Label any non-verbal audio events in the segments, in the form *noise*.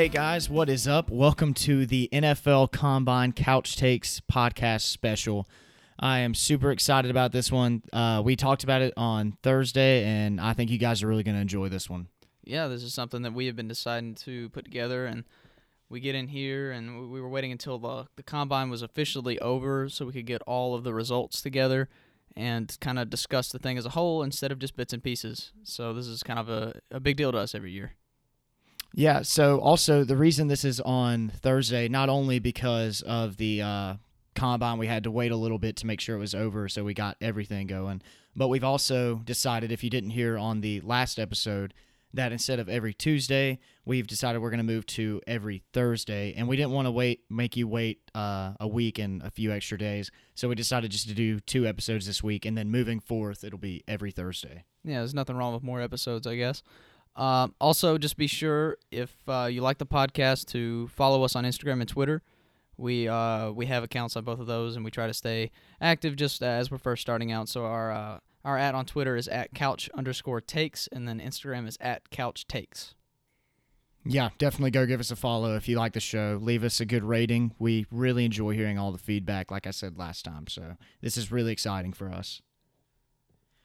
Hey guys, what is up? Welcome to the NFL Combine Couch Takes podcast special. I am super excited about this one. Uh, we talked about it on Thursday, and I think you guys are really going to enjoy this one. Yeah, this is something that we have been deciding to put together, and we get in here, and we were waiting until the the combine was officially over, so we could get all of the results together and kind of discuss the thing as a whole instead of just bits and pieces. So this is kind of a, a big deal to us every year. Yeah. So also the reason this is on Thursday, not only because of the uh, combine, we had to wait a little bit to make sure it was over, so we got everything going. But we've also decided, if you didn't hear on the last episode, that instead of every Tuesday, we've decided we're going to move to every Thursday, and we didn't want to wait, make you wait uh, a week and a few extra days, so we decided just to do two episodes this week, and then moving forth, it'll be every Thursday. Yeah, there's nothing wrong with more episodes, I guess. Um, also, just be sure if uh, you like the podcast to follow us on Instagram and Twitter. We uh, we have accounts on both of those, and we try to stay active just as we're first starting out. So our uh, our at on Twitter is at couch underscore takes, and then Instagram is at couch takes. Yeah, definitely go give us a follow if you like the show. Leave us a good rating. We really enjoy hearing all the feedback, like I said last time. So this is really exciting for us.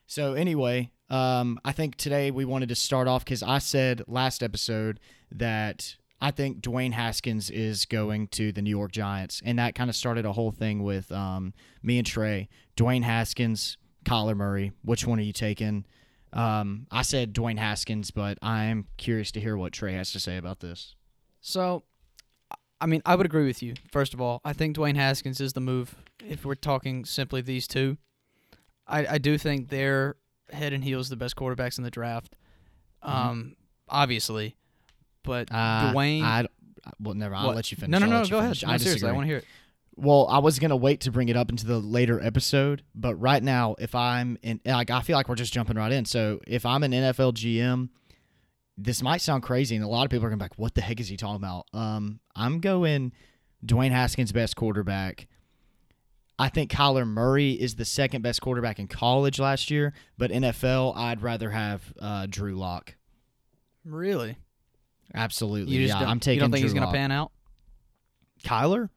So anyway, um, I think today we wanted to start off because I said last episode that I think Dwayne Haskins is going to the New York Giants, and that kind of started a whole thing with um, me and Trey. Dwayne Haskins, Kyler Murray. Which one are you taking? Um, I said Dwayne Haskins, but I'm curious to hear what Trey has to say about this. So, I mean, I would agree with you. First of all, I think Dwayne Haskins is the move. If we're talking simply these two, I, I do think they're head and heels the best quarterbacks in the draft. Um, obviously, but Uh, Dwayne. I, well, never. I'll what? let you finish. No, no, no. Go ahead. No, I seriously, I want to hear it. Well, I was gonna wait to bring it up into the later episode, but right now, if I'm in, like, I feel like we're just jumping right in. So if I'm an NFL GM, this might sound crazy, and a lot of people are gonna be like, "What the heck is he talking about?" Um, I'm going Dwayne Haskins, best quarterback. I think Kyler Murray is the second best quarterback in college last year, but NFL, I'd rather have uh, Drew Lock. Really? Absolutely, yeah. don't, I'm taking. You don't think Drew he's gonna pan out? Kyler?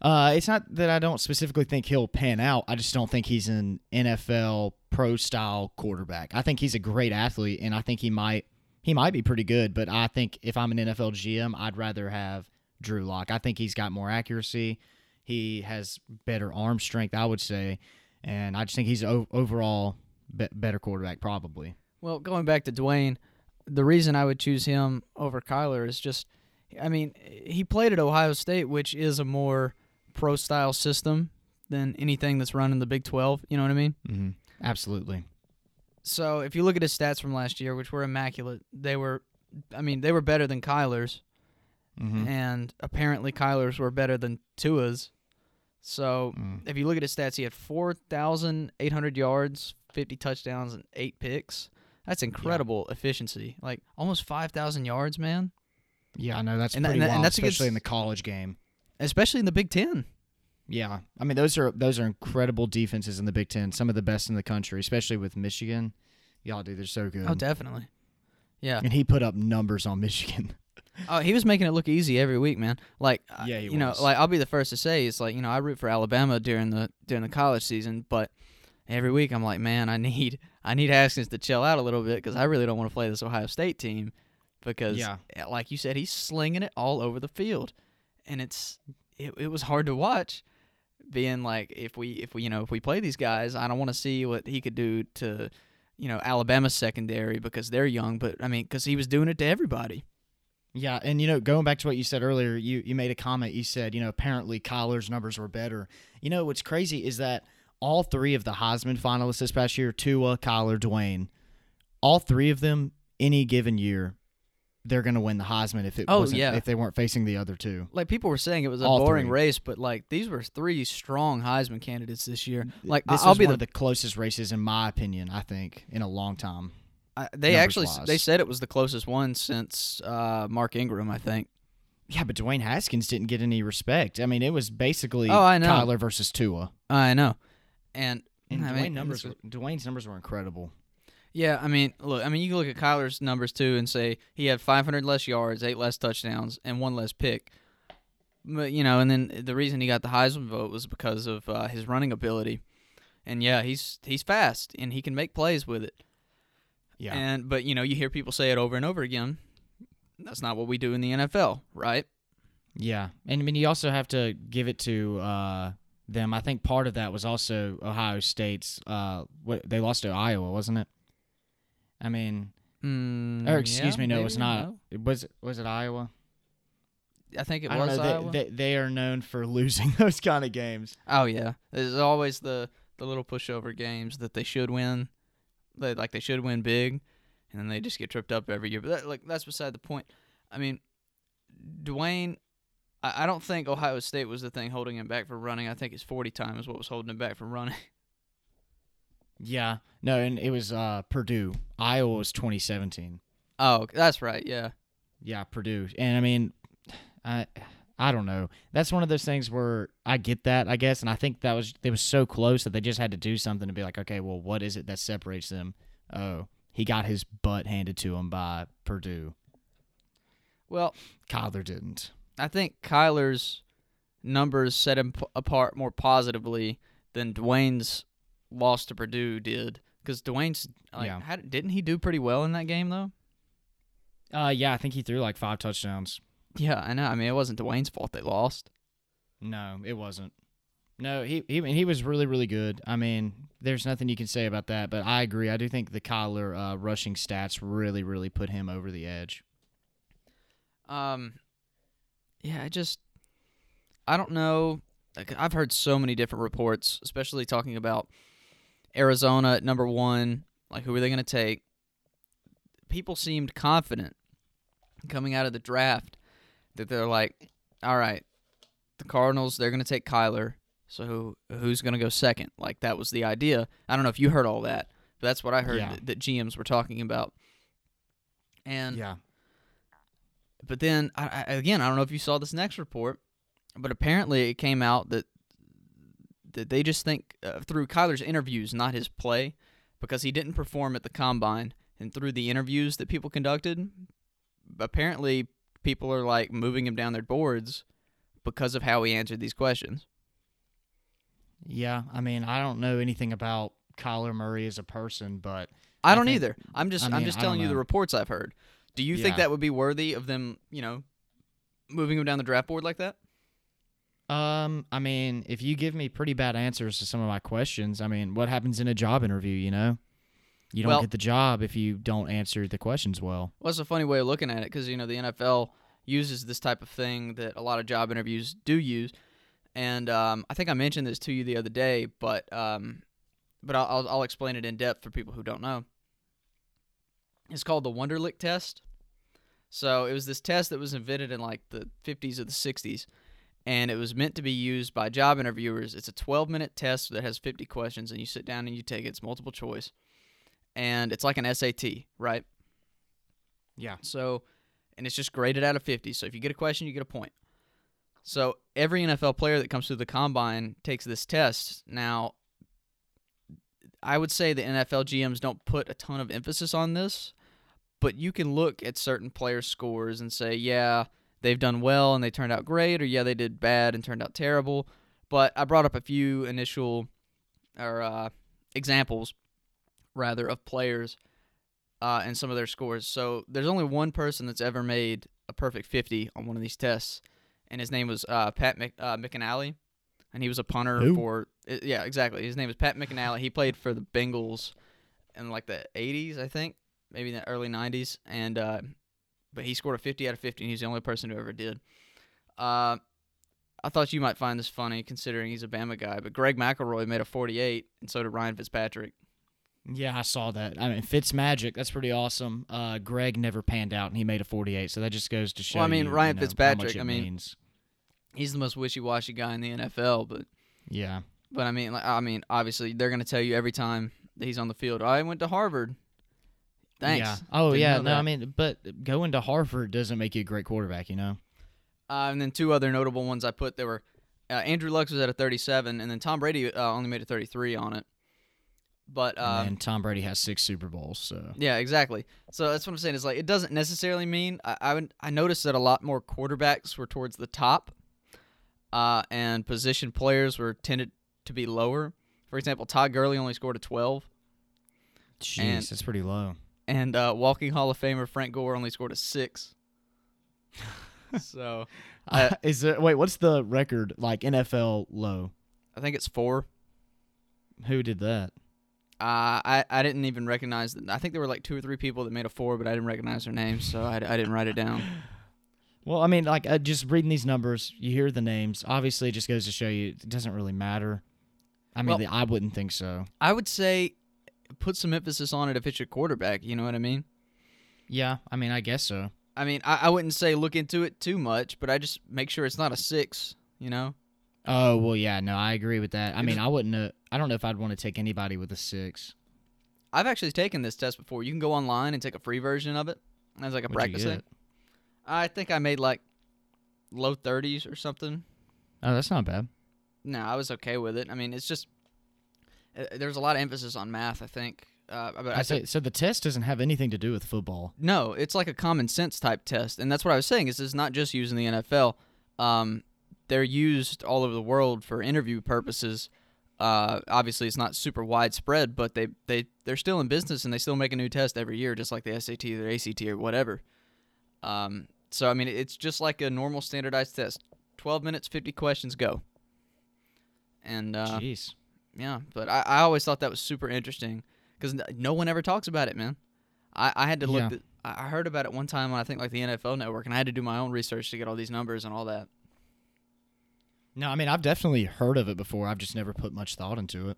Uh, it's not that I don't specifically think he'll pan out. I just don't think he's an NFL pro style quarterback. I think he's a great athlete, and I think he might he might be pretty good. But I think if I'm an NFL GM, I'd rather have Drew Lock. I think he's got more accuracy. He has better arm strength, I would say, and I just think he's o- overall be- better quarterback, probably. Well, going back to Dwayne, the reason I would choose him over Kyler is just, I mean, he played at Ohio State, which is a more pro style system than anything that's run in the Big 12. You know what I mean? Mm-hmm. Absolutely. So if you look at his stats from last year, which were immaculate, they were, I mean, they were better than Kyler's, Mm-hmm. and apparently Kyler's were better than Tua's. So Mm. if you look at his stats, he had 4,800 yards, 50 touchdowns, and eight picks. That's incredible efficiency. Like almost 5,000 yards, man. Yeah, I know that's And pretty that- and that's a good especially in the college game. Especially in the Big Ten. Yeah, I mean those are those are incredible defenses in the Big Ten, some of the best in the country, especially with Michigan. Y'all, dude, they're so good. Oh, definitely. Yeah. and he put up numbers on Michigan. *laughs* Oh, he was making it look easy every week, man. Like, uh, Yeah, he you know, was. like I'll be the first to say it's like you know I root for Alabama during the during the college season, but every week I'm like, man, I need I need Haskins to chill out a little bit because I really don't want to play this Ohio State team because, Yeah. eh, like you said, he's slinging it all over the field, and it's it, it was hard to watch. Being like, if we if we you know if we play these guys, I don't want to see what he could do to, you know, Alabama's secondary because they're young, but I mean, because he was doing it to everybody. Yeah, and you know, going back to what you said earlier, you you made a comment. You said, you know, apparently Kyler's numbers were better. You know, what's crazy is that all three of the Heisman finalists this past year, Tua, Kyler, Dwayne, all three of them, any given year, they're gonna win the Heisman if it Oh, wasn't yeah. if they weren't facing the other two. like people were saying it was a All boring three. race, but like these were three strong Heisman candidates this year. Like This I'll be one the, of the closest races in my opinion. I think in a long time. I, they actually wise. they said it was the closest one since uh, Mark Ingram, I think. Yeah, but Dwayne Haskins didn't get any respect. I mean, it was basically Oh, I know. Kyler versus Tua. I know, and And I Dwayne mean, numbers, were, Dwayne's numbers were incredible. Yeah, I mean, look, I mean, you can look at Kyler's numbers too and say he had 500 less yards, eight less touchdowns, and one less pick. But you know, and then the reason he got the Heisman vote was because of uh, his running ability. And yeah, he's he's fast and he can make plays with it. Yeah. And but you know, you hear people say it over and over again. That's not what we do in the NFL, right? Yeah, and I mean you also have to give it to uh, them. I think part of that was also Ohio State's. Uh, what they lost to Iowa, wasn't it? I mean, Mm, or excuse yeah, me, no, it was not. It Was was it Iowa? I think it I was know. Iowa. They, they they are known for *laughs* losing those kind of games. oh yeah, there's always the the little pushover games that they should win. They like they should win big, and then they just get tripped up every year. But that, like that's beside the point. I mean, Dwayne. I, I don't think Ohio State was the thing holding him back from running. I think his 40 time is what was holding him back from running. *laughs* Yeah, no, and it was uh, Purdue. Iowa was 2017. Oh, that's right. Yeah. Yeah, Purdue, and I mean, *sighs* I I don't know. That's one of those things where I get that, I guess, and I think that was it was so close that they just had to do something to be like, okay, well, what is it that separates them? Oh, he got his butt handed to him by Purdue. Well, Kyler didn't. I think Kyler's numbers set him p- apart more positively than Dwayne's loss to Purdue did. Because Dwayne's like, Yeah. how, didn't he do pretty well in that game though? Uh, yeah, I think he threw like five touchdowns. Yeah, I know. I mean, it wasn't Dwayne's fault they lost. No, it wasn't. No, he he he was really really good. I mean, there's nothing you can say about that. But I agree. I do think the Kyler uh, rushing stats really really put him over the edge. Um, yeah, I just, I don't know. Like, I've heard so many different reports, especially talking about Arizona at number one. Like, who are they going to take? People seemed confident coming out of the draft that they're like, all right, the Cardinals, they're going to take Kyler. So who, who's going to go second? Like, that was the idea. I don't know if you heard all that, but that's what I heard Yeah. that, that GMs were talking about. And Yeah. but then I, I, again, I don't know if you saw this next report, but apparently it came out that that they just think uh, through Kyler's interviews, not his play, because he didn't perform at the combine, and through the interviews that people conducted, apparently people are like moving him down their boards because of how he answered these questions. Yeah, I mean, I don't know anything about Kyler Murray as a person, but I I don't think- either. I'm just I I'm just telling you the reports I've heard. Do you think that would be worthy of them, you know, moving him down the draft board like that? um, I mean, if you give me pretty bad answers to some of my questions, I mean, what happens in a job interview? You know, you don't Well- get the job if you don't answer the questions well. Well, it's a funny way of looking at it because you know the NFL uses this type of thing that a lot of job interviews do use, and um, I think I mentioned this to you the other day, but um, but I'll, I'll I'll explain it in depth for people who don't know. It's called the Wonderlic test. So it was this test that was invented in like the 50s or the 60s, and it was meant to be used by job interviewers. It's a 12 minute test that has 50 questions, and you sit down and you take it. It's multiple choice, and it's like an SAT, right? Yeah. So, and it's just graded out of 50. So if you get a question, you get a point. So every NFL player that comes through the combine takes this test. Now, I would say the NFL GMs don't put a ton of emphasis on this, but you can look at certain players' scores and say, yeah, they've done well and they turned out great, or yeah, they did bad and turned out terrible. But I brought up a few initial or uh, examples, rather, of players uh, and some of their scores. So there's only one person that's ever made a perfect 50 on one of these tests, and his name was uh, Pat Mc, uh, McInally, and he was a punter Who? for yeah, exactly. His name is Pat McInally. He played for the Bengals in like the 80s, I think, maybe in the early 90s, and uh, but he scored a 50 out of 50, and he's the only person who ever did. Uh, I thought you might find this funny considering he's a Bama guy, but Greg McElroy made a 48, and so did Ryan Fitzpatrick. Yeah, I saw that. I mean, Fitz Magic, that's pretty awesome. Uh, Greg never panned out, and he made a 48, so that just goes to show. Well, I mean, you, Ryan you know, Fitzpatrick. I mean- means. He's the most wishy-washy guy in the NFL, but yeah, But I mean, like, I mean, obviously they're gonna tell you every time that he's on the field. I went to Harvard. Thanks. Yeah. Oh, Didn't yeah. No, I mean, but going to Harvard doesn't make you a great quarterback, you know. Uh, and then two other notable ones I put there were uh, Andrew Luck was at a 37, and then Tom Brady uh, only made a 33 on it. But um, and Tom Brady has six Super Bowls, so yeah, exactly. So that's what I'm saying. Is like it doesn't necessarily mean I I, would, I noticed that a lot more quarterbacks were towards the top, uh, and position players were tended to be lower. For example, Todd Gurley only scored a 12, jeez, And- that's pretty low. and uh, walking Hall of Famer Frank Gore only scored a six. *laughs* so Uh, is there wait? What's the record like NFL low? I think it's four. Who did that? Uh, I I didn't even recognize. I think there were like two or three people that made a four, but I didn't recognize their names, so I, I didn't write it down. *laughs* Well, I mean, like uh, just reading these numbers, you hear the names. Obviously, it just goes to show you it doesn't really matter. I mean, Well- the, I wouldn't think so. I would say put some emphasis on it if it's your quarterback. You know what I mean? Yeah, I mean, I guess so. I mean, I, I wouldn't say look into it too much, but I just make sure it's not a six. You know? Oh well, yeah, no, I agree with that. I mean, I wouldn't. Uh, I don't know if I'd want to take anybody with a six. I've actually taken this test before. You can go online and take a free version of it as like a What'd practice? I think I made like low thirties or something. Oh, that's not bad. No, I was okay with it. I mean, it's just uh, there's a lot of emphasis on math. I think, uh, I, I say say so. The test doesn't have anything to do with football. no. It's like a common sense type test, and that's what I was saying. Is it's not just used in the NFL. Um, they're used all over the world for interview purposes. Uh, obviously, it's not super widespread, but they they they're still in business and they still make a new test every year, just like the SAT or ACT or whatever. Um, so I mean, it's just like a normal standardized test. Twelve minutes, fifty questions, go. And uh, Jeez. yeah, but I, I always thought that was super interesting because no one ever talks about it, man. I, I had to look. Yeah. th- I I heard about it one time on I think like the NFL Network, and I had to do my own research to get all these numbers and all that. No, I mean, I've definitely heard of it before. I've just never put much thought into it.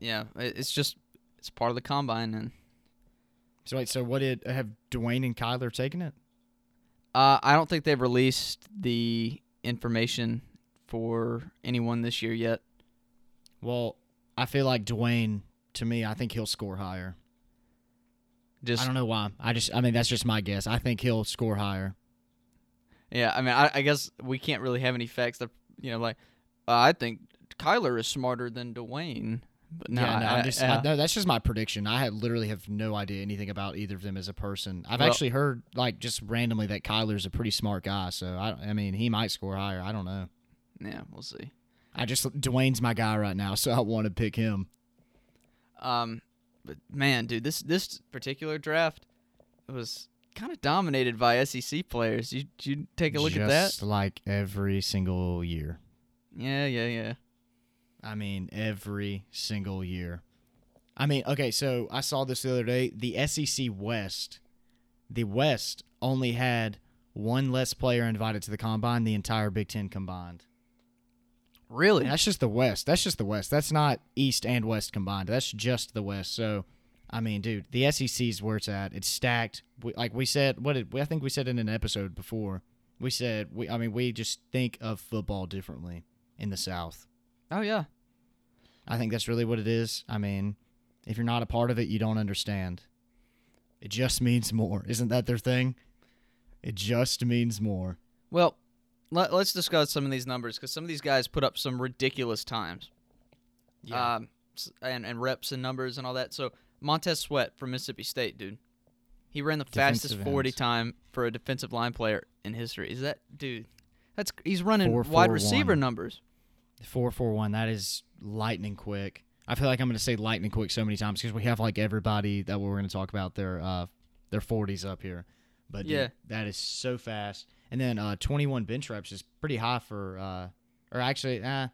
Yeah, it's just it's part of the combine, and So wait, so what did have Dwayne and Kyler taken it? uh, I don't think they've released the information for anyone this year yet. Well, I feel like Dwayne. To me, I think he'll score higher. Just I don't know why. I just, I mean, that's just my guess. I think he'll score higher. Yeah, I mean, I, I guess we can't really have any facts that you know, like uh, I think Kyler is smarter than Dwayne. But no, yeah, no, I, I'm just, yeah. I, no, that's just my prediction. I had literally have no idea anything about either of them as a person. I've Well- actually heard like just randomly that Kyler's a pretty smart guy. So I, I mean, he might score higher. I don't know. yeah, we'll see. I just Dwayne's my guy right now, *laughs* so I want to pick him. Um, but man, dude, this this particular draft was kind of dominated by SEC players. You you take a look at that? Just like every single year. Yeah, yeah, yeah. I mean, every single year. I mean, okay, so I saw this the other day. The SEC West, the West only had one less player invited to the combine, the entire Big Ten combined. Really? That's just the West. That's just the West. That's not East and West combined. That's just the West. So, I mean, dude, the SEC's where it's at. It's stacked. We, like we said, what did I think we said in an episode before? We said we. I mean, we just think of football differently in the South. Oh yeah. I think that's really what it is. I mean, if you're not a part of it, you don't understand. It just means more. Isn't that their thing? It just means more. Well, let, let's discuss some of these numbers because some of these guys put up some ridiculous times. Um, and and reps and numbers and all that. So Montez Sweat from Mississippi State, dude. He ran the fastest 40 ends. time for a defensive line player in history. Is that dude? That's he's running Four, wide four, receiver one. numbers. Four four one. That is lightning quick. I feel like I'm going to say lightning quick so many times because we have like everybody that we're going to talk about their uh their 40s up here. But dude, Yeah. that is so fast. And then uh 21 bench reps is pretty high for uh or actually uh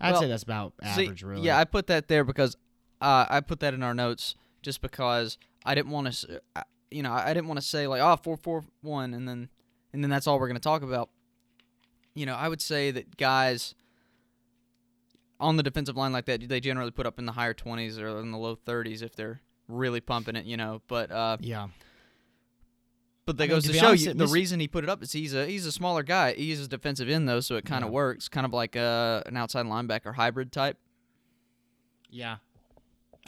I'd Well, say that's about See, average really. Yeah, I put that there because uh, I put that in our notes just because I didn't want to, you know, I didn't want to say like oh four four one and then and then that's all we're gonna talk about. You know, I would say that guys on the defensive line like that, they generally put up in the higher twenties or in the low thirties if they're really pumping it. You know, but uh, yeah. but that I mean, goes to to, show honest, you the mis- reason he put it up is he's a he's a smaller guy. He's a defensive end though, so it kind of Yeah. works, kind of like uh, an outside linebacker hybrid type. Yeah.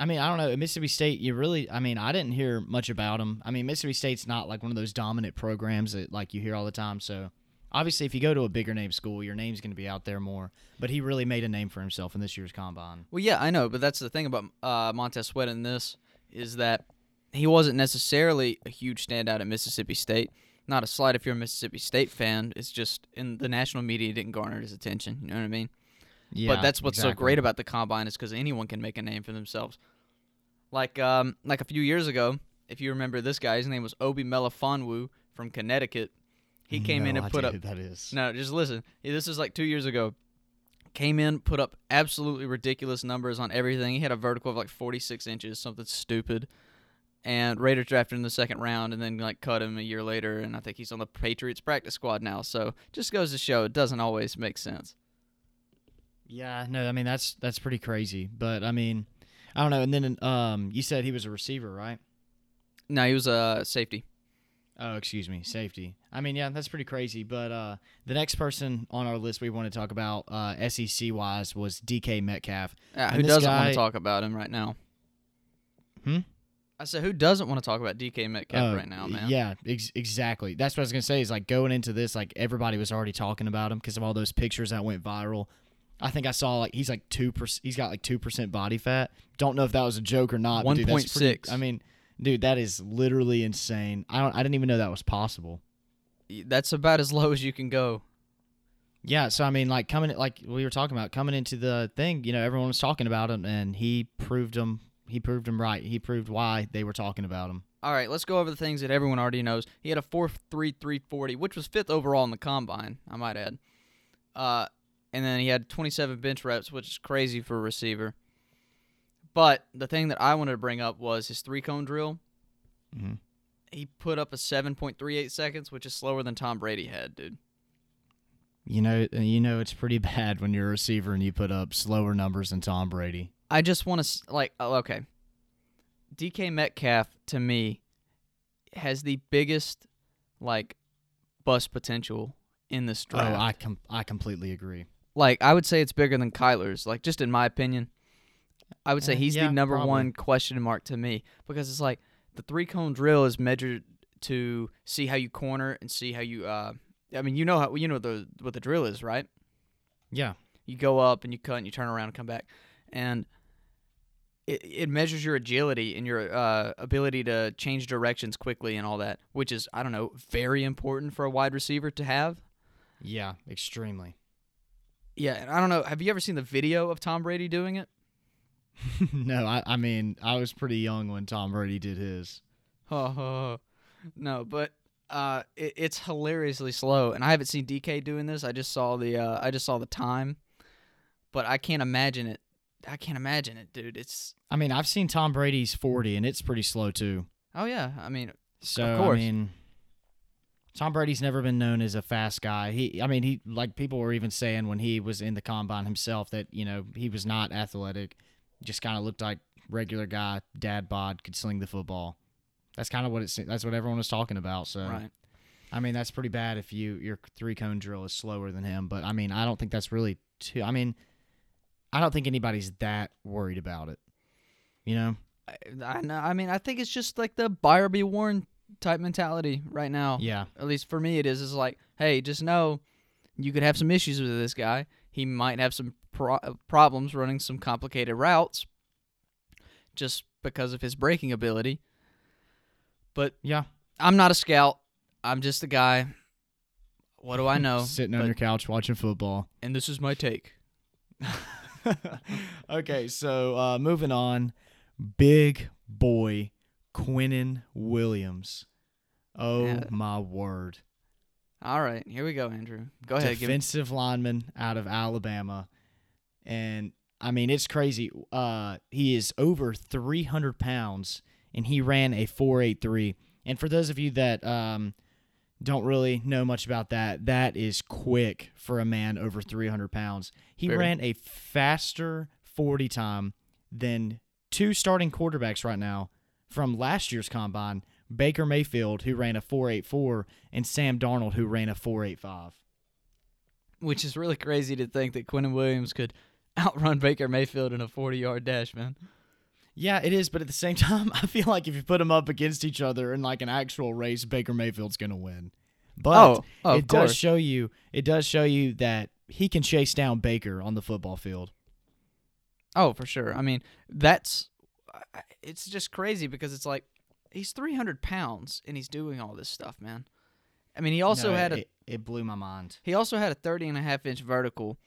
I mean, I don't know. At Mississippi State, you really, I mean, I didn't hear much about them. I mean, Mississippi State's not like one of those dominant programs that like you hear all the time. So Obviously, if you go to a bigger name school, your name's going to be out there more. But he really made a name for himself in this year's combine. Well, yeah, I know, but that's the thing about uh, Montez Sweat in this is that he wasn't necessarily a huge standout at Mississippi State. Not a slight if you're a Mississippi State fan. It's just in the national media didn't garner his attention. You know what I mean? Yeah, but that's what's so great about the combine is because anyone can make a name for themselves. Like um, like a few years ago, if you remember this guy, his name was Obi Melifonwu from Connecticut. He came in No and put up that is. no, just listen. This is like two years ago. Came in, put up absolutely ridiculous numbers on everything. He had a vertical of like 46 inches, something stupid. And Raiders drafted him in the second round and then like cut him a year later. And I think he's on the Patriots practice squad now. So just goes to show it doesn't always make sense. Yeah, no, I mean that's that's pretty crazy. But I mean, I don't know. And then um, you said he was a receiver, right? No, he was a safety. Oh, excuse me, safety. I mean, yeah, that's pretty crazy. But uh, the next person on our list we want to talk about uh, SEC wise was DK Metcalf. Yeah, who doesn't want to talk about him right now? Hmm? I said, who doesn't want to talk about DK Metcalf Uh, right now, man? Yeah, ex- exactly. That's what I was gonna say. Is like going into this, like everybody was already talking about him because of all those pictures that went viral. I think I saw like he's like two percent. He's got like two percent body fat. Don't know if that was a joke or not. that's pretty- 1.6. I mean, dude, that is literally insane. I don't. I didn't even know that was possible. That's about as low as you can go. Yeah, so I mean, like coming, like we were talking about, coming into the thing, you know, everyone was talking about him, and he proved him. He proved him right. He proved why they were talking about him. All right, let's go over the things that everyone already knows. He had a 4.3340, which was fifth overall in the combine, I might add. Uh, and then he had 27 bench reps, which is crazy for a receiver. But the thing that I wanted to bring up was his three cone drill. Mhm. He put up a 7.38 seconds, which is slower than Tom Brady had, dude. You know, you know, it's pretty *laughs* bad when you're a receiver and you put up slower numbers than Tom Brady. I just want to like oh, okay. DK Metcalf to me has the biggest like bust potential in this draft. Oh, I com- I completely agree. Like I would say it's bigger than Kyler's. Like just in my opinion, I would say Eh, he's yeah, the number probably. one question mark to me because it's like the three cone drill is measured to see how you corner and see how you. uh I mean, you know how you know the what the drill is, right? Yeah, You go up and you cut and you turn around and come back, and it, it measures your agility and your uh, ability to change directions quickly and all that, which is I don't know very important for a wide receiver to have. yeah, extremely. Yeah, and I don't know. Have you ever seen the video of Tom Brady doing it? *laughs* no, I, I mean, I was pretty young when Tom Brady did his. *laughs* no, but uh, it, it's hilariously slow, and I haven't seen DK doing this. I just saw the uh, I just saw the time, but I can't imagine it. I can't imagine it, dude. It's I mean, I've seen Tom Brady's 40, and it's pretty slow too. oh yeah. I mean, So of course. I mean, Tom Brady's never been known as a fast guy. He, I mean, he like people were even saying when he was in the combine himself that you know he was not athletic, just kind of looked like regular guy, dad bod, could sling the football. That's kind of what it's. That's what everyone was talking about. So right. I mean, that's pretty bad if you your three cone drill is slower than him. But I mean, I don't think that's really too. I mean, I don't think anybody's that worried about it. You know? I, know. I mean, I think it's just like the buyer be warned type mentality right now. Yeah. At least for me, it is. It's like, hey, just know you could have some issues with this guy. He might have some pro- problems running some complicated routes just because of his breaking ability. But Yeah. I'm not a scout. I'm just a guy. What do I *laughs* know? Sitting on your couch watching football. and this is my take. *laughs* okay, so uh, moving on, big boy Quinnen Williams. Oh Yeah. my word! All right, here we go, Andrew. Go ahead. Give Defensive lineman out of Alabama, and I mean it's crazy. Uh, he is over 300 pounds, and he ran a 4.83. And for those of you that um, don't really know much about that, that is quick for a man over 300 pounds. He Very. ran a faster 40 time than two starting quarterbacks right now from last year's combine Baker Mayfield, who ran a 4.84, and Sam Darnold, who ran a 4.85. which is really crazy to think that Quinnen Williams could *laughs* outrun Baker Mayfield in a 40-yard dash, man. Yeah, it is, but at the same *laughs* time, I feel like if you put them up against each other in like an actual race, Baker Mayfield's going to win. But oh, oh, it does course. show you it does show you that he can chase down Baker on the football field. Oh, for sure. I mean, that's it's just crazy because it's like he's 300 pounds and he's doing all this stuff, man. I mean, he also No, had a it, it blew my mind. he also had a 30 and a half inch vertical.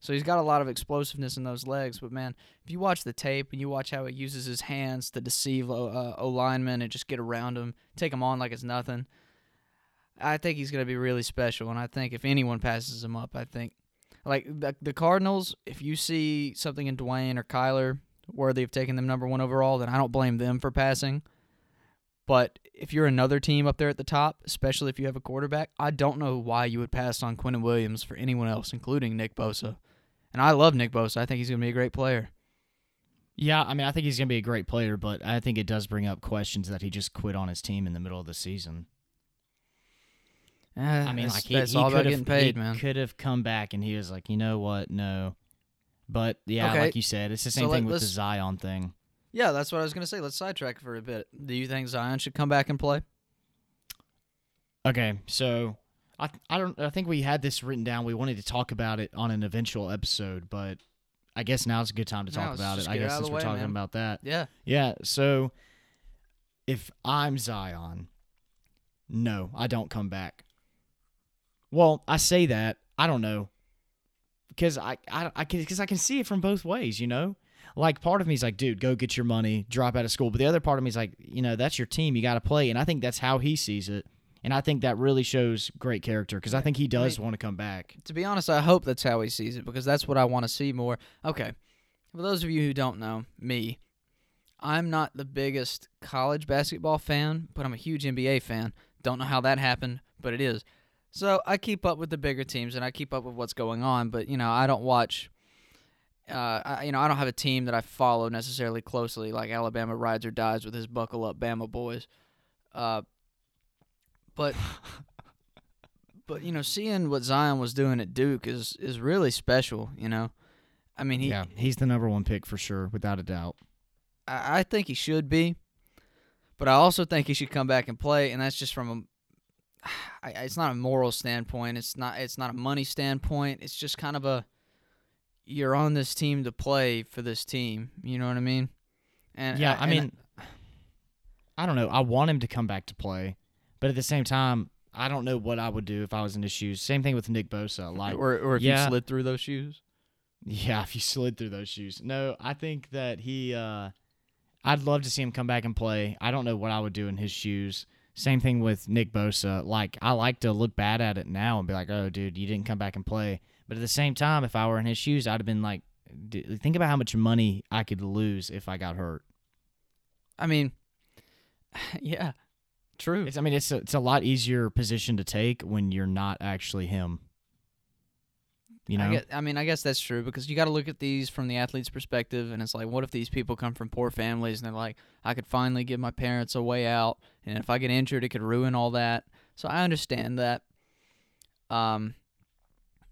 So he's got a lot of explosiveness in those legs, but man, if you watch the tape and you watch how he uses his hands to deceive O uh, O linemen and just get around him, take him on like it's nothing, I think he's going to be really special. And I think if anyone passes him up, I think like the the Cardinals, if you see something in Dwayne or Kyler worthy of taking them number one overall, then I don't blame them for passing. But if you're another team up there at the top, especially if you have a quarterback, I don't know why you would pass on Quinnen Williams for anyone else, including Nick Bosa. And I love Nick Bosa. I think he's going to be a great player. Yeah, I mean, I think he's gonna be a great player, but I think it does bring up questions that he just quit on his team in the middle of the season. Eh, I mean, like he, he could have paid, he man. could have come back and he was like, you know what, no. But yeah, Okay. like you said, it's the same let- thing with the Zion thing. Yeah, that's what I was going to say. Let's sidetrack for a bit. Do you think Zion should come back and play? Okay, so I I don't I think we had this written down. We wanted to talk about it on an eventual episode, but I guess now's a good time to talk let's about it. I guess since we're way, talking man. about that. Yeah. Yeah, so if I'm Zion, no, I don't come back. Well, I say that, I don't know. Because I, I, I, can, cause I can see it from both ways, you know? Like, part of me is like, dude, go get your money, drop out of school. But the other part of me is like, you know, that's your team. You got to play. And I think that's how he sees it. And I think that really shows great character because I think he does want to come back. To be honest, I hope that's how he sees it because that's what I want to see more. Okay. For those of you who don't know, me, I'm not the biggest college basketball fan, but I'm a huge NBA fan. Don't know how that happened, but it is. So I keep up with the bigger teams and I keep up with what's going on, but you know, I don't watch uh, I, you know, I don't have a team that I follow necessarily closely, like Alabama rides or dies with his buckle up Bama boys. Uh, but *laughs* but you know, seeing what Zion was doing at Duke is is really special. You know, I mean, he yeah, he's the number one pick for sure, without a doubt. I, I think he should be, but I also think he should come back and play, and that's just from a. I, it's not a moral standpoint. It's not. It's not a money standpoint. It's just kind of a. You're on this team to play for this team. You know what I mean? And Yeah, I and mean, I don't know. I want him to come back to play, but at the same time, I don't know what I would do if I was in his shoes. Same thing with Nick Bosa. Like, or or if yeah. you slid through those shoes. yeah, if you slid through those shoes. No, I think that he. uh I'd love to see him come back and play. I don't know what I would do in his shoes. Same thing with Nick Bosa. Like, I like to look bad at it now and be like, "Oh, dude, you didn't come back and play." But at the same time, if I were in his shoes, I'd have been like, d- "Think about how much money I could lose if I got hurt." I mean, *sighs* yeah, true. It's, I mean, it's a, it's a lot easier position to take when you're not actually him. You know, I, guess, I mean, I guess that's true because you got to look at these from the athlete's perspective, and it's like, what if these people come from poor families and they're like, I could finally give my parents a way out, and if I get injured, it could ruin all that. So I understand that. Um,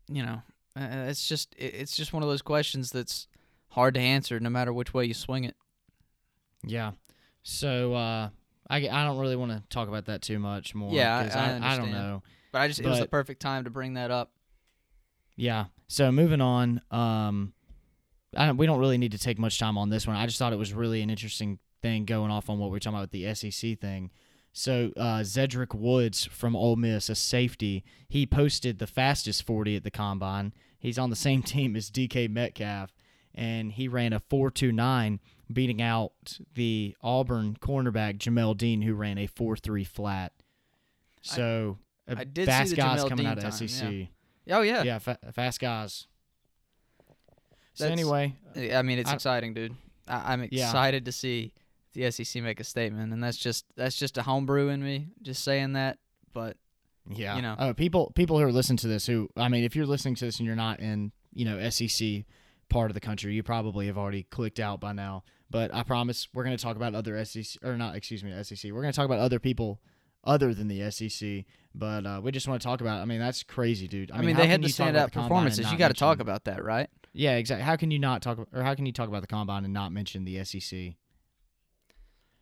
you know, uh, it's just it's just one of those questions that's hard to answer, no matter which way you swing it. yeah. So uh, I, I don't really want to talk about that too much more. Yeah, I- I I, don't know. But I just it was the perfect time to bring that up. Yeah. So moving on. Um, I don't, we don't really need to take much time on this one. I just thought it was really an interesting thing going off on what we are talking about with the SEC thing. So uh, Zedric Woods from Ole Miss, a safety, he posted the fastest 40 at the combine. He's on the same *laughs* team as DK Metcalf, and he ran a 4.29, beating out the Auburn cornerback Jamel Dean, who ran a 4.3 flat. So I did see fast guys Jamel coming Dean out of time, SEC. Oh yeah. Yeah, fa- fast guys. So That's- anyway, I mean, it's I- exciting, dude. I, I'm Yeah. excited to see the SEC make a statement, and that's just that's just a homebrew in me, just saying that. But yeah, you know. uh, people people who are listening to this, who I mean, if you're listening to this and you're not in you know SEC part of the country, you probably have already clicked out by now. But I promise we're going to talk about other SEC or not, excuse me, SEC. We're going to talk about other people other than the SEC. But uh, we just want to talk about. I mean, that's crazy, dude. I, I, mean, they had can the you talk about standout the combine and performances. You got to talk about that, right? Yeah, exactly. How can you not talk or how can you talk about the combine and not mention the SEC?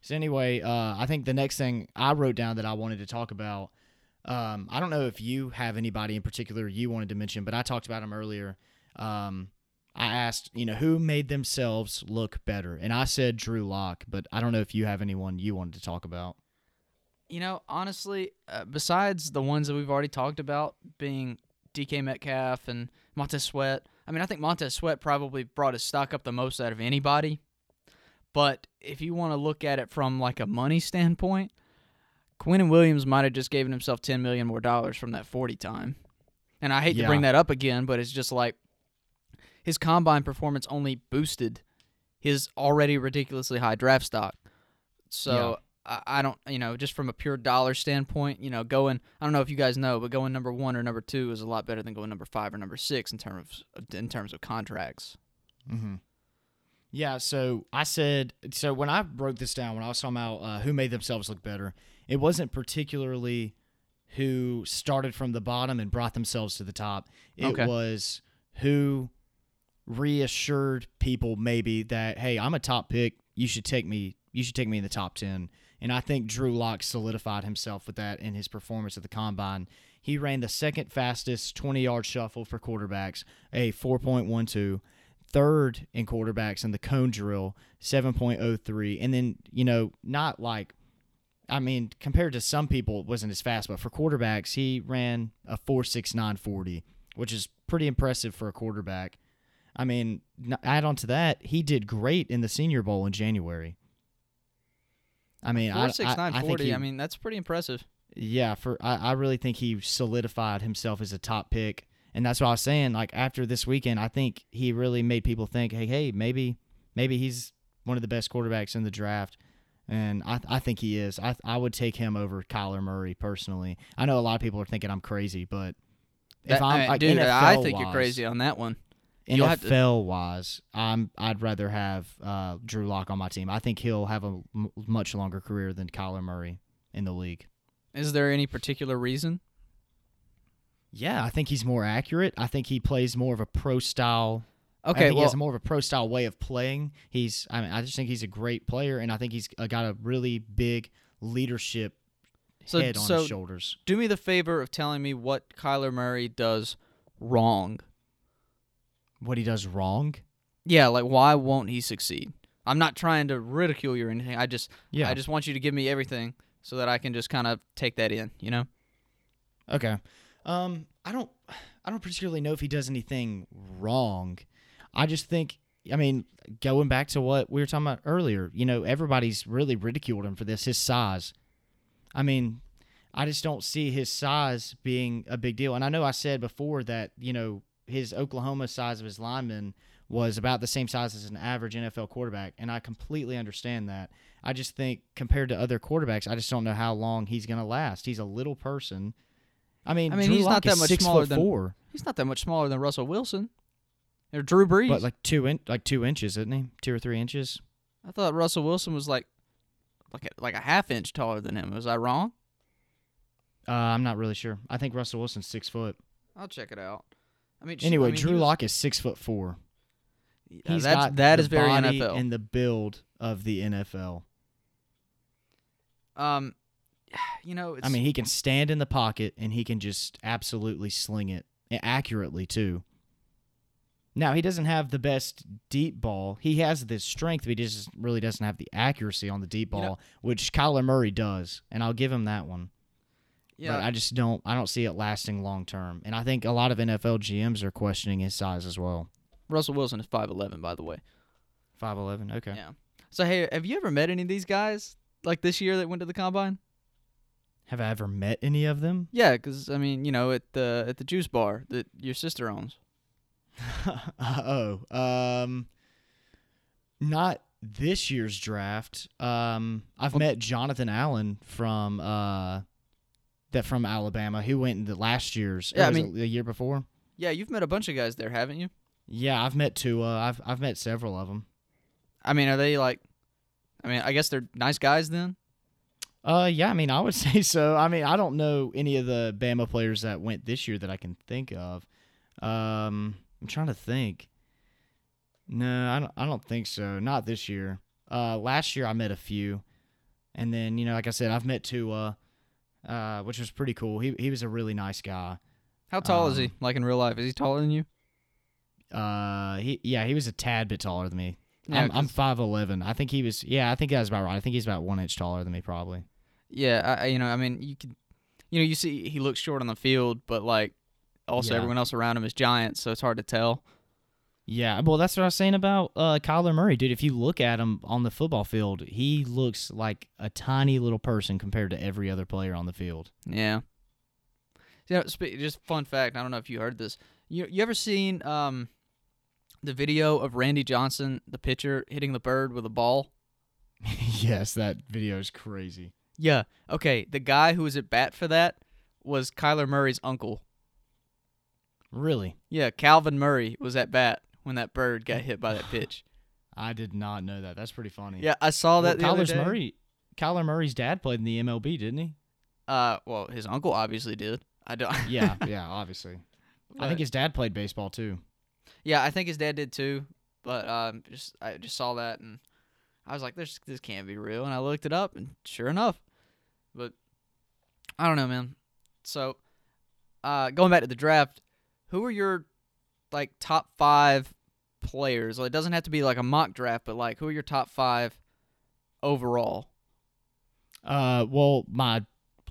So anyway, uh, I think the next thing I wrote down that I wanted to talk about Um, I don't know if you have anybody in particular you wanted to mention, but I talked about him earlier. Um, I asked, you know, who made themselves look better, and I said Drew Lock, but I don't know if you have anyone you wanted to talk about. You know, honestly, uh, besides the ones that we've already talked about being DK Metcalf and Montez Sweat, I mean, I think Montez Sweat probably brought his stock up the most out of anybody. But if you want to look at it from like a money standpoint, Quinnen Williams might have just given himself ten million more dollars from that forty time. And I hate Yeah. to bring that up again, but it's just like his combine performance only boosted his already ridiculously high draft stock. So I, don't, you know, just from a pure dollar standpoint, you know, going, I don't know if you guys know, but going number one or number two is a lot better than going number five or number six in terms of in terms of contracts. Mm-hmm. Yeah, so I said so when I broke this down when I was talking about uh, who made themselves look better, it wasn't particularly who started from the bottom and brought themselves to the top. It Okay. was who reassured people maybe that hey, I'm a top pick. You should take me. You should take me in the top ten. And I think Drew Lock solidified himself with that in his performance at the combine. He ran the second fastest 20 yard shuffle for quarterbacks, a 4.12 third in quarterbacks in the cone drill, 7.03. And then, you know, not like, I mean, compared to some people, it wasn't as fast, but for quarterbacks, he ran a 4.6940, which is pretty impressive for a quarterback. I mean, add on to that, he did great in the Senior Bowl in January. I mean, I, six I, nine I think forty. he, I mean, that's pretty impressive. yeah, for I, I really think he solidified himself as a top pick. And that's what I was saying. Like after this weekend, I think he really made people think, hey, hey, maybe maybe he's one of the best quarterbacks in the draft. And I, I think he is. I, I would take him over Kyler Murray personally. I know a lot of people are thinking I'm crazy, but if That- I'm I- like, dude, I NFL think you're crazy on that one. Have to- wise, I'm I'd rather have uh, Drew Lock on my team. I think he'll have a m- much longer career than Kyler Murray in the league. Is there any particular reason? Yeah, I think he's more accurate. I think he plays more of a pro style. Okay, think he well, has more of a pro style way of playing. He's, I mean, I just think he's a great player, and I think he's got a really big leadership so head on so his shoulders. do me the favor of telling me what Kyler Murray does wrong. What he does wrong? Yeah, like why won't he succeed? I'm not trying to ridicule you or anything. I just Yeah. I just want you to give me everything so that I can just kind of take that in, you know? Okay. Um, I don't, I don't particularly know if he does anything wrong. I just think, I mean, going back to what we were talking about earlier, you know, everybody's really ridiculed him for this, his size. I mean, I just don't see his size being a big deal. And I know I said before that, you know, his Oklahoma size of his lineman was about the same size as an average NFL quarterback, and I completely understand that. I just think compared to other quarterbacks, I just don't know how long he's going to last. He's a little person. I mean, I mean, Drew he's Lock not that much smaller than- four, He's not that much smaller than Russell Wilson or Drew Brees. but like two in, like two inches, isn't he? Two or three inches. I thought Russell Wilson was like like a, like a half inch taller than him. Was I wrong? Uh, I'm not really sure. I think Russell Wilson's six foot. I'll check it out. I mean, Anyway, I mean, Drew was- Lock is six foot four. Yeah, He's that's, got that is very NFL. and the build of the NFL. um, *sighs* you know, it's, I mean, he can stand in the pocket and he can just absolutely sling it accurately too. Now he doesn't have the best deep ball. He has this strength, but he just really doesn't have the accuracy on the deep You ball, know- which Kyler Murray does, and I'll give him that one. Yeah, But I just don't. I don't see it lasting long term, and I think a lot of NFL GMs are questioning his size as well. Russell Wilson is five eleven, by the way. Five eleven. Okay. Yeah. So hey, have you ever met any of these guys like this year that went to the combine? Have I ever met any of them? Yeah, because I mean, you know, at the at the juice bar that your sister owns. *laughs* oh, um, not this year's draft. Um, I've Well- met Jonathan Allen from uh, that from Alabama. Who went in the last year's? or Yeah, I mean- the year before. Yeah, you've met a bunch of guys there, haven't you? Yeah, I've met Tua. I've I've met several of them. I mean, are they like? I mean, I guess they're nice guys then. Uh, yeah, I mean, I would *laughs* say so. I mean, I don't know any of the Bama players that went this year that I can think of. Um, I'm trying to think. No, I don't. I don't think so. Not this year. Uh, last year I met a few, and then you know, like I said, I've met Tua. uh, which was pretty cool. He he was a really nice guy. How tall is he? Um, Like in real life, is he taller than you? Uh, he yeah, he was a tad bit taller than me. Yeah, I'm I'm 'cause- five eleven. I think he was. Yeah, I think that was about right. I think he's about one inch taller than me, probably. Yeah, I, you know, I mean, you could, you know, you see he looks short on the field, but like, also Yeah. everyone else around him is giants, so it's hard to tell. Yeah, well, that's what I was saying about uh, Kyler Murray, dude. If you look at him on the football field, he looks like a tiny little person compared to every other player on the field. Yeah. You know, just fun fact. I don't know if you heard this. You you ever seen um, the video of Randy Johnson, the pitcher, hitting the bird with a ball? *laughs* yes, that video is crazy. Yeah. Okay. The guy who was at bat for that was Kyler Murray's uncle. Really, Yeah, Calvin Murray was at bat when that bird got hit by that *laughs* pitch. I did not know that. That's pretty funny. Yeah, I saw that. well, day. Murray. Kyler Murray's dad played in the MLB, didn't he? Uh, well, his uncle obviously did. I don't. *laughs* Yeah, yeah, obviously. I think his dad played baseball too. Yeah, I think his dad did too. But um, just I just saw that and I was like, "This this can't be real." And I looked it up, and sure enough. But I don't know, man. So, uh, going back to the draft, who are your like top five players? It doesn't have to be like a mock draft, but like who are your top five overall? Uh, well, my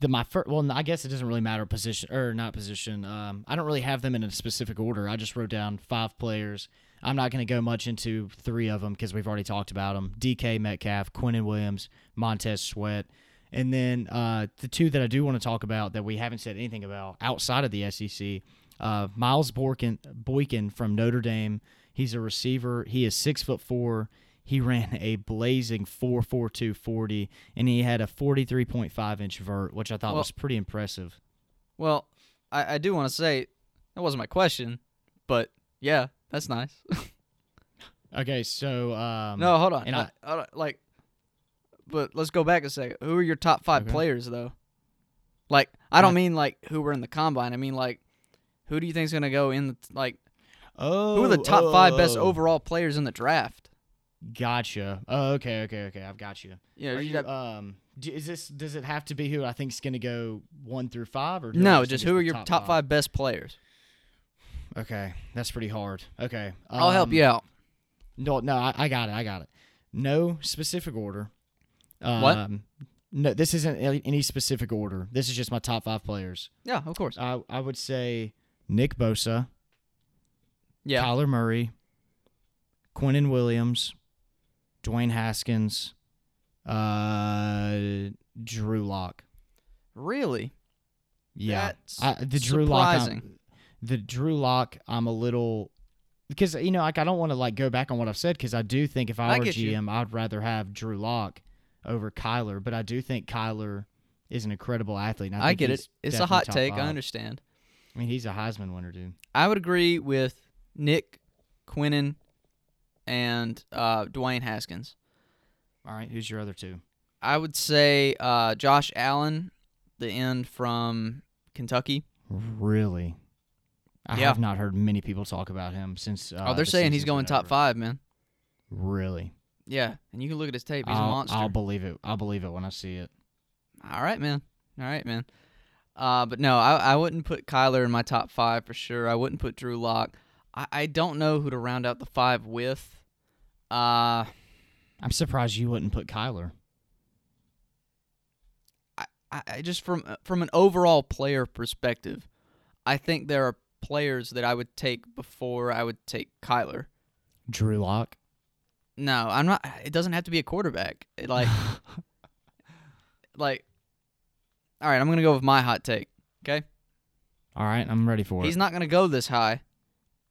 the my first. Well, I guess it doesn't really matter position or not position. Um, I don't really have them in a specific order. I just wrote down five players. I'm not going to go much into three of them because we've already talked about them: DK Metcalf, Quinnen Williams, Montez Sweat, and then uh, the two that I do want to talk about that we haven't said anything about outside of the SEC. Uh, Miles Boykin, Boykin from Notre Dame. He's a receiver. He is six foot four. He ran a blazing 4.42 40, and he had a 43.5 inch vert, which I thought Well- was pretty impressive. Well, I, I do want to say that wasn't my question, but yeah, that's nice. *laughs* Okay, so um, no, hold on. and Uh, hold on, Like, but let's go back a second. Who are your top five Okay. players, though? Like, I don't Uh, mean like who were in the combine. I mean like, who do you think's gonna go in? The, like, oh, who are the top five best oh, overall players in the draft? Gotcha. Oh, okay, okay, okay. I've got you. Yeah, Are you you, got- um, do, is this does it have to be who I think's going to go one through five, or no, think just who are your top, five best players? Okay, that's pretty hard. Okay, I'll help um, you out. No, no, I, I got it. I got it. No specific order. Um, What? No, this isn't any specific order. This is just my top five players. Yeah, of course. I I would say Nick Bosa, Yeah, Kyler Murray, Quinnen Williams, Dwayne Haskins, uh, Drew Lock. really. Yeah, That's I, the Drew Lock. The Drew Lock. I'm a little because you know like I don't want to like go back on what I've said because I do think if I, I were get you. GM I'd rather have Drew Lock over Kyler, but I do think Kyler is an incredible athlete. I, I get it. It's a hot take. I understand. I mean, he's a Heisman winner, dude. I would agree with Nick, Quinnen, and uh, Dwayne Haskins. All right, who's your other two? I would say uh, Josh Allen, the end from Kentucky. Really? I Yeah. have not heard many people talk about him since. Uh, oh, they're the saying he's going top five, man. Really? Yeah, and you can look at his tape. He's a I'll, monster. I'll believe it. I'll believe it when I see it. All right, man. All right, man. Uh, but no, I, I wouldn't put Kyler in my top five for sure. I wouldn't put Drew Lock. I, I don't know who to round out the five with. Uh, I'm surprised you wouldn't put Kyler. I, I just from from an overall player perspective, I think there are players that I would take before I would take Kyler. Drew Lock. No, I'm not. It doesn't have to be a quarterback. It, like, *laughs* like, all right, I'm gonna go with my hot take. Okay, All right, I'm ready for he's it. He's not gonna go this high,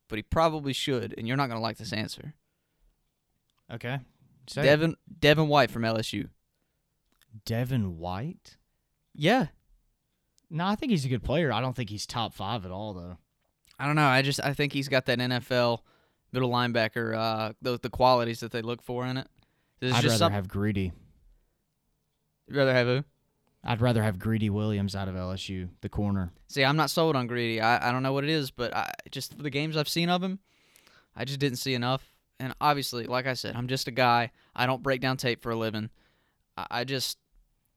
but he probably should, and you're not gonna like this answer. Okay. Say it. Devin Devin White from LSU. Devin White. Yeah, No, I think he's a good player. I don't think he's top five at all, though. I don't know. I just I think he's got that NFL middle linebacker, uh, the the qualities that they look for in it. There's I'd just rather some, have Greedy. you'd rather have who? I'd rather have Greedy Williams out of LSU, the corner. See, I'm not sold on Greedy. I, I don't know what it is, but I just the games I've seen of him, I just didn't see enough. And obviously, like I said, I'm just a guy. I don't break down tape for a living. I, I just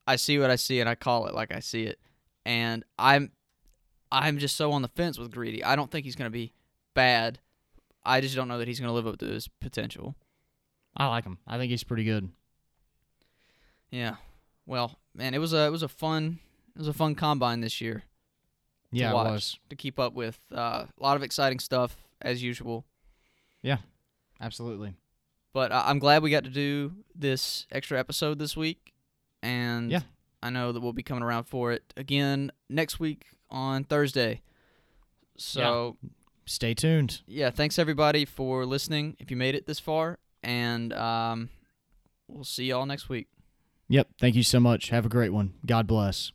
I see what I see and I call it like I see it. and I'm I'm just so on the fence with Greedy. I don't think he's going to be bad. I just don't know that he's going to live up to his potential. I like him. I think he's pretty good. Yeah. Well, man, it was a it was a fun it was a fun combine this year Yeah, it was. to keep up with. Uh, a lot of exciting stuff as usual. Yeah, absolutely. But I- I'm glad we got to do this extra episode this week, and Yeah. I know that we'll be coming around for it again next week on Thursday. So Stay tuned. yeah, thanks everybody for listening. If you made it this far, and um, we'll see y'all next week. Yep. Thank you so much. Have a great one. God bless.